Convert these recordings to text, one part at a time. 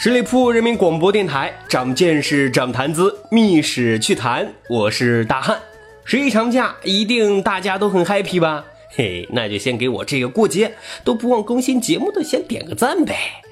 十里铺人民广播电台，长见识，长谈资，密室趣谈。我是大汉。十一长假一定大家都很 happy 吧？嘿，那就先给我这个过节都不忘更新节目的先点个赞呗。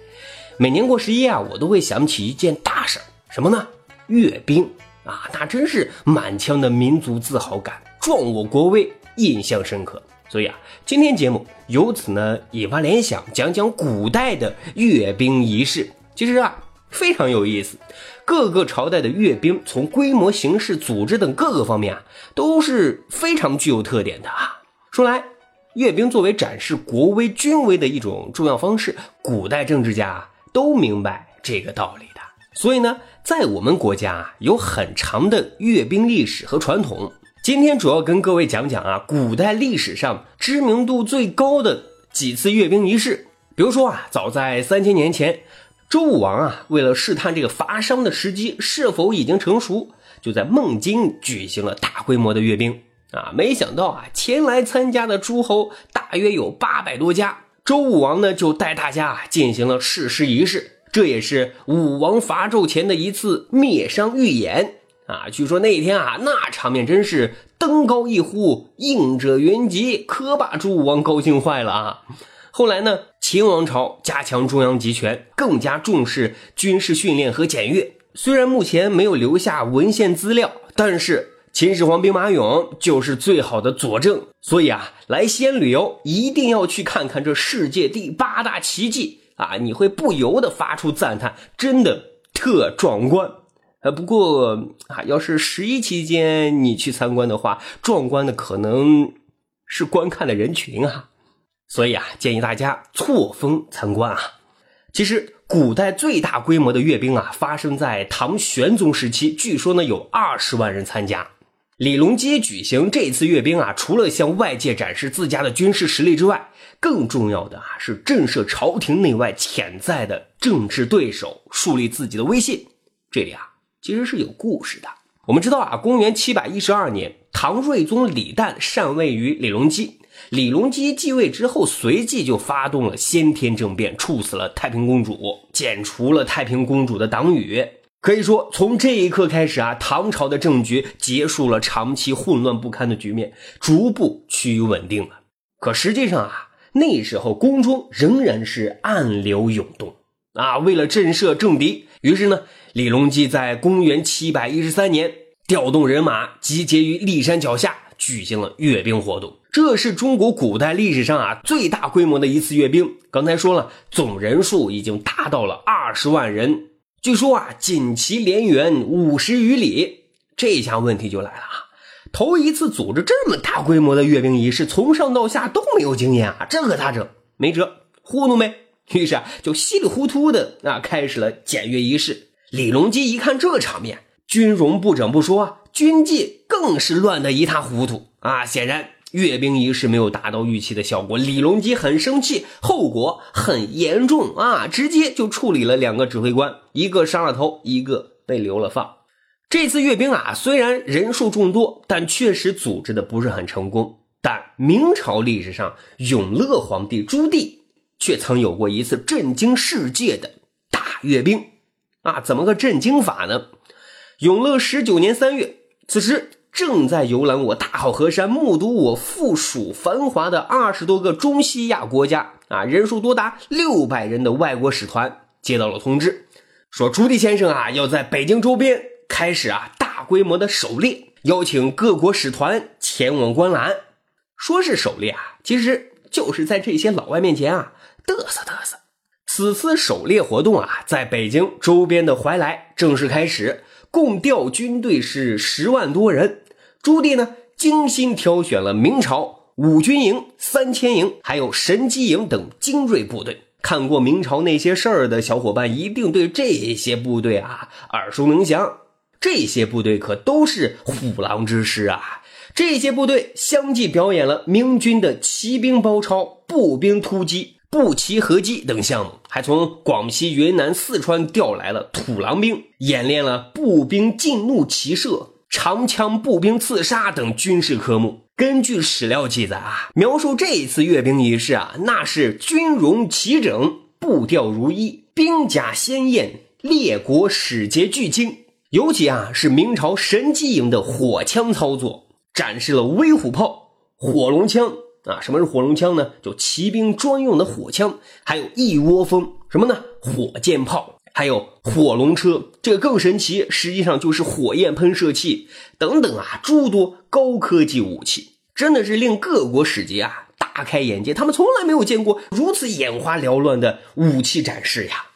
每年过十一啊，我都会想起一件大事，什么呢？阅兵啊，那真是满腔的民族自豪感，壮我国威，印象深刻。所以啊，今天节目由此呢引发联想，讲讲古代的阅兵仪式。其实啊，非常有意思。各个朝代的阅兵，从规模、形式、组织等各个方面啊，都是非常具有特点的啊。说来，阅兵作为展示国威、军威的一种重要方式，古代政治家都明白这个道理的。所以呢，在我们国家啊，有很长的阅兵历史和传统。今天主要跟各位讲讲啊，古代历史上知名度最高的几次阅兵仪式。比如说啊，早在三千年前。周武王啊，为了试探这个伐商的时机是否已经成熟，就在孟津举行了大规模的阅兵啊。没想到啊，前来参加的诸侯大约有八百多家。周武王呢，就带大家啊进行了誓师仪式，这也是武王伐纣前的一次灭商预演啊。据说那天啊，那场面真是登高一呼，应者云集，可把周武王高兴坏了啊。后来呢？秦王朝加强中央集权，更加重视军事训练和检阅。虽然目前没有留下文献资料，但是秦始皇兵马俑就是最好的佐证。所以啊，来西安旅游一定要去看看这世界第八大奇迹啊！你会不由得发出赞叹，真的特壮观。呃，不过啊，要是十一期间你去参观的话，壮观的可能是观看的人群啊。所以啊，建议大家错峰参观啊。其实，古代最大规模的阅兵啊，发生在唐玄宗时期，据说呢有二十万人参加。李隆基举行这次阅兵啊，除了向外界展示自家的军事实力之外，更重要的啊是震慑朝廷内外潜在的政治对手，树立自己的威信。这里啊，其实是有故事的。我们知道啊，公元七百一十二年，唐睿宗李旦禅位于李隆基。李隆基继位之后，随即就发动了先天政变，处死了太平公主，剪除了太平公主的党羽。可以说，从这一刻开始啊，唐朝的政局结束了长期混乱不堪的局面，逐步趋于稳定了。可实际上啊，那时候宫中仍然是暗流涌动啊。为了震慑政敌，于是呢，李隆基在公元七百一十三年调动人马，集结于骊山脚下，举行了阅兵活动。这是中国古代历史上啊最大规模的一次阅兵。刚才说了，总人数已经达到了二十万人。据说啊，锦旗连援五十余里。这下问题就来了啊，头一次组织这么大规模的阅兵仪式，从上到下都没有经验啊，这可咋整？没辙，糊弄呗。于是啊，就稀里糊涂的啊开始了检阅仪式。李隆基一看这场面，军容不整不说，军纪更是乱得一塌糊涂啊！显然。阅兵仪式没有达到预期的效果，李隆基很生气，后果很严重啊！直接就处理了两个指挥官，一个杀了头，一个被流了放。这次阅兵啊，虽然人数众多，但确实组织的不是很成功。但明朝历史上，永乐皇帝朱棣却曾有过一次震惊世界的大阅兵啊！怎么个震惊法呢？永乐十九年三月，此时。正在游览我大好河山，目睹我附属繁华的二十多个中西亚国家啊，人数多达六百人的外国使团接到了通知，说朱棣先生啊要在北京周边开始啊大规模的狩猎，邀请各国使团前往观览。说是狩猎啊，其实就是在这些老外面前啊嘚瑟嘚瑟。此次狩猎活动啊，在北京周边的怀来正式开始，共调军队是十万多人。朱棣呢，精心挑选了明朝五军营、三千营，还有神机营等精锐部队。看过明朝那些事儿的小伙伴，一定对这些部队啊耳熟能详。这些部队可都是虎狼之师啊！这些部队相继表演了明军的骑兵包抄、步兵突击。步骑合击等项目，还从广西、云南、四川调来了土狼兵，演练了步兵进怒骑射、长枪步兵刺杀等军事科目。根据史料记载啊，描述这一次阅兵仪式啊，那是军容齐整，步调如一，兵甲鲜艳，列国使节俱精。尤其啊，是明朝神机营的火枪操作，展示了威虎炮、火龙枪。啊，什么是火龙枪呢？就骑兵专用的火枪，还有一窝蜂什么呢？火箭炮，还有火龙车，这个更神奇，实际上就是火焰喷射器等等啊，诸多高科技武器，真的是令各国使节啊大开眼界，他们从来没有见过如此眼花缭乱的武器展示呀！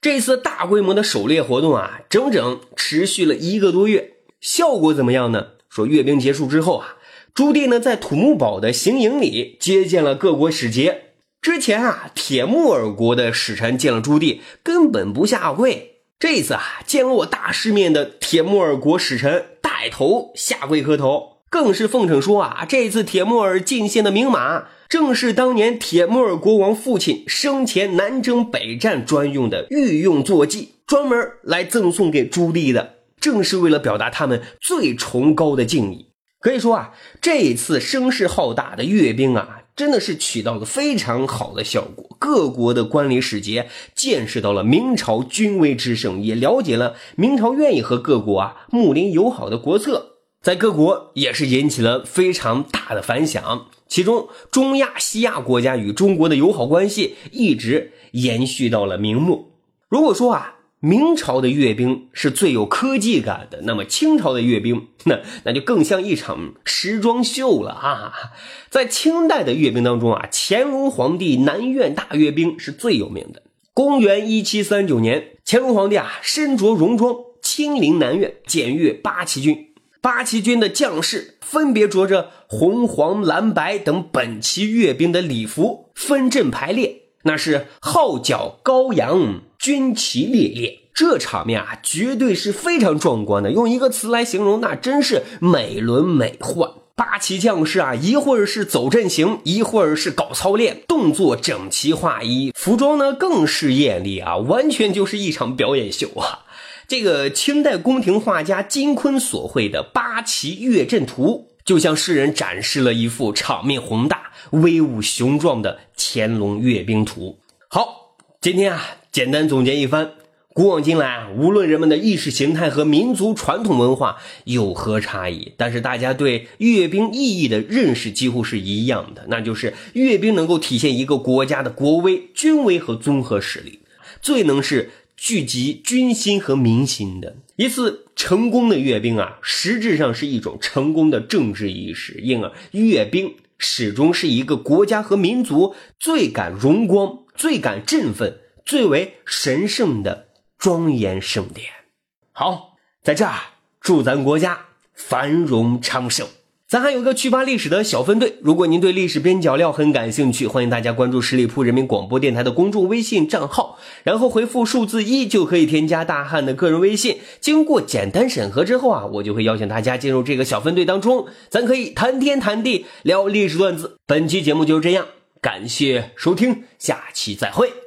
这次大规模的狩猎活动啊，整整持续了一个多月，效果怎么样呢？说阅兵结束之后啊。朱棣呢，在土木堡的行营里接见了各国使节。之前啊，铁木尔国的使臣见了朱棣，根本不下跪。这次啊，见了我大世面的铁木尔国使臣带头下跪磕头，更是奉承说啊，这次铁木尔进献的名马，正是当年铁木尔国王父亲生前南征北战专用的御用坐骑，专门来赠送给朱棣的，正是为了表达他们最崇高的敬意。可以说啊，这一次声势浩大的阅兵啊，真的是起到了非常好的效果。各国的官吏使节见识到了明朝军威之盛，也了解了明朝愿意和各国啊睦邻友好的国策，在各国也是引起了非常大的反响。其中，中亚、西亚国家与中国的友好关系一直延续到了明末。如果说啊。明朝的阅兵是最有科技感的，那么清朝的阅兵，那那就更像一场时装秀了啊！在清代的阅兵当中啊，乾隆皇帝南苑大阅兵是最有名的。公元一七三九年，乾隆皇帝啊身着戎装亲临南苑检阅八旗军，八旗军的将士分别着着红、黄、蓝、白等本旗阅兵的礼服，分阵排列，那是号角高扬。军旗猎猎，这场面啊，绝对是非常壮观的。用一个词来形容，那真是美轮美奂。八旗将士啊，一会儿是走阵型，一会儿是搞操练，动作整齐划一，服装呢更是艳丽啊，完全就是一场表演秀啊。这个清代宫廷画家金昆所绘的八旗阅阵图，就向世人展示了一幅场面宏大、威武雄壮的乾隆阅兵图。好，今天啊。简单总结一番，古往今来啊，无论人们的意识形态和民族传统文化有何差异，但是大家对阅兵意义的认识几乎是一样的，那就是阅兵能够体现一个国家的国威、军威和综合实力，最能是聚集军心和民心的一次成功的阅兵啊，实质上是一种成功的政治意识，因而阅兵始终是一个国家和民族最感荣光、最感振奋。最为神圣的庄严盛典，好，在这儿祝咱国家繁荣昌盛。咱还有个趣扒历史的小分队，如果您对历史边角料很感兴趣，欢迎大家关注十里铺人民广播电台的公众微信账号，然后回复数字一就可以添加大汉的个人微信。经过简单审核之后啊，我就会邀请大家进入这个小分队当中，咱可以谈天谈地聊历史段子。本期节目就是这样，感谢收听，下期再会。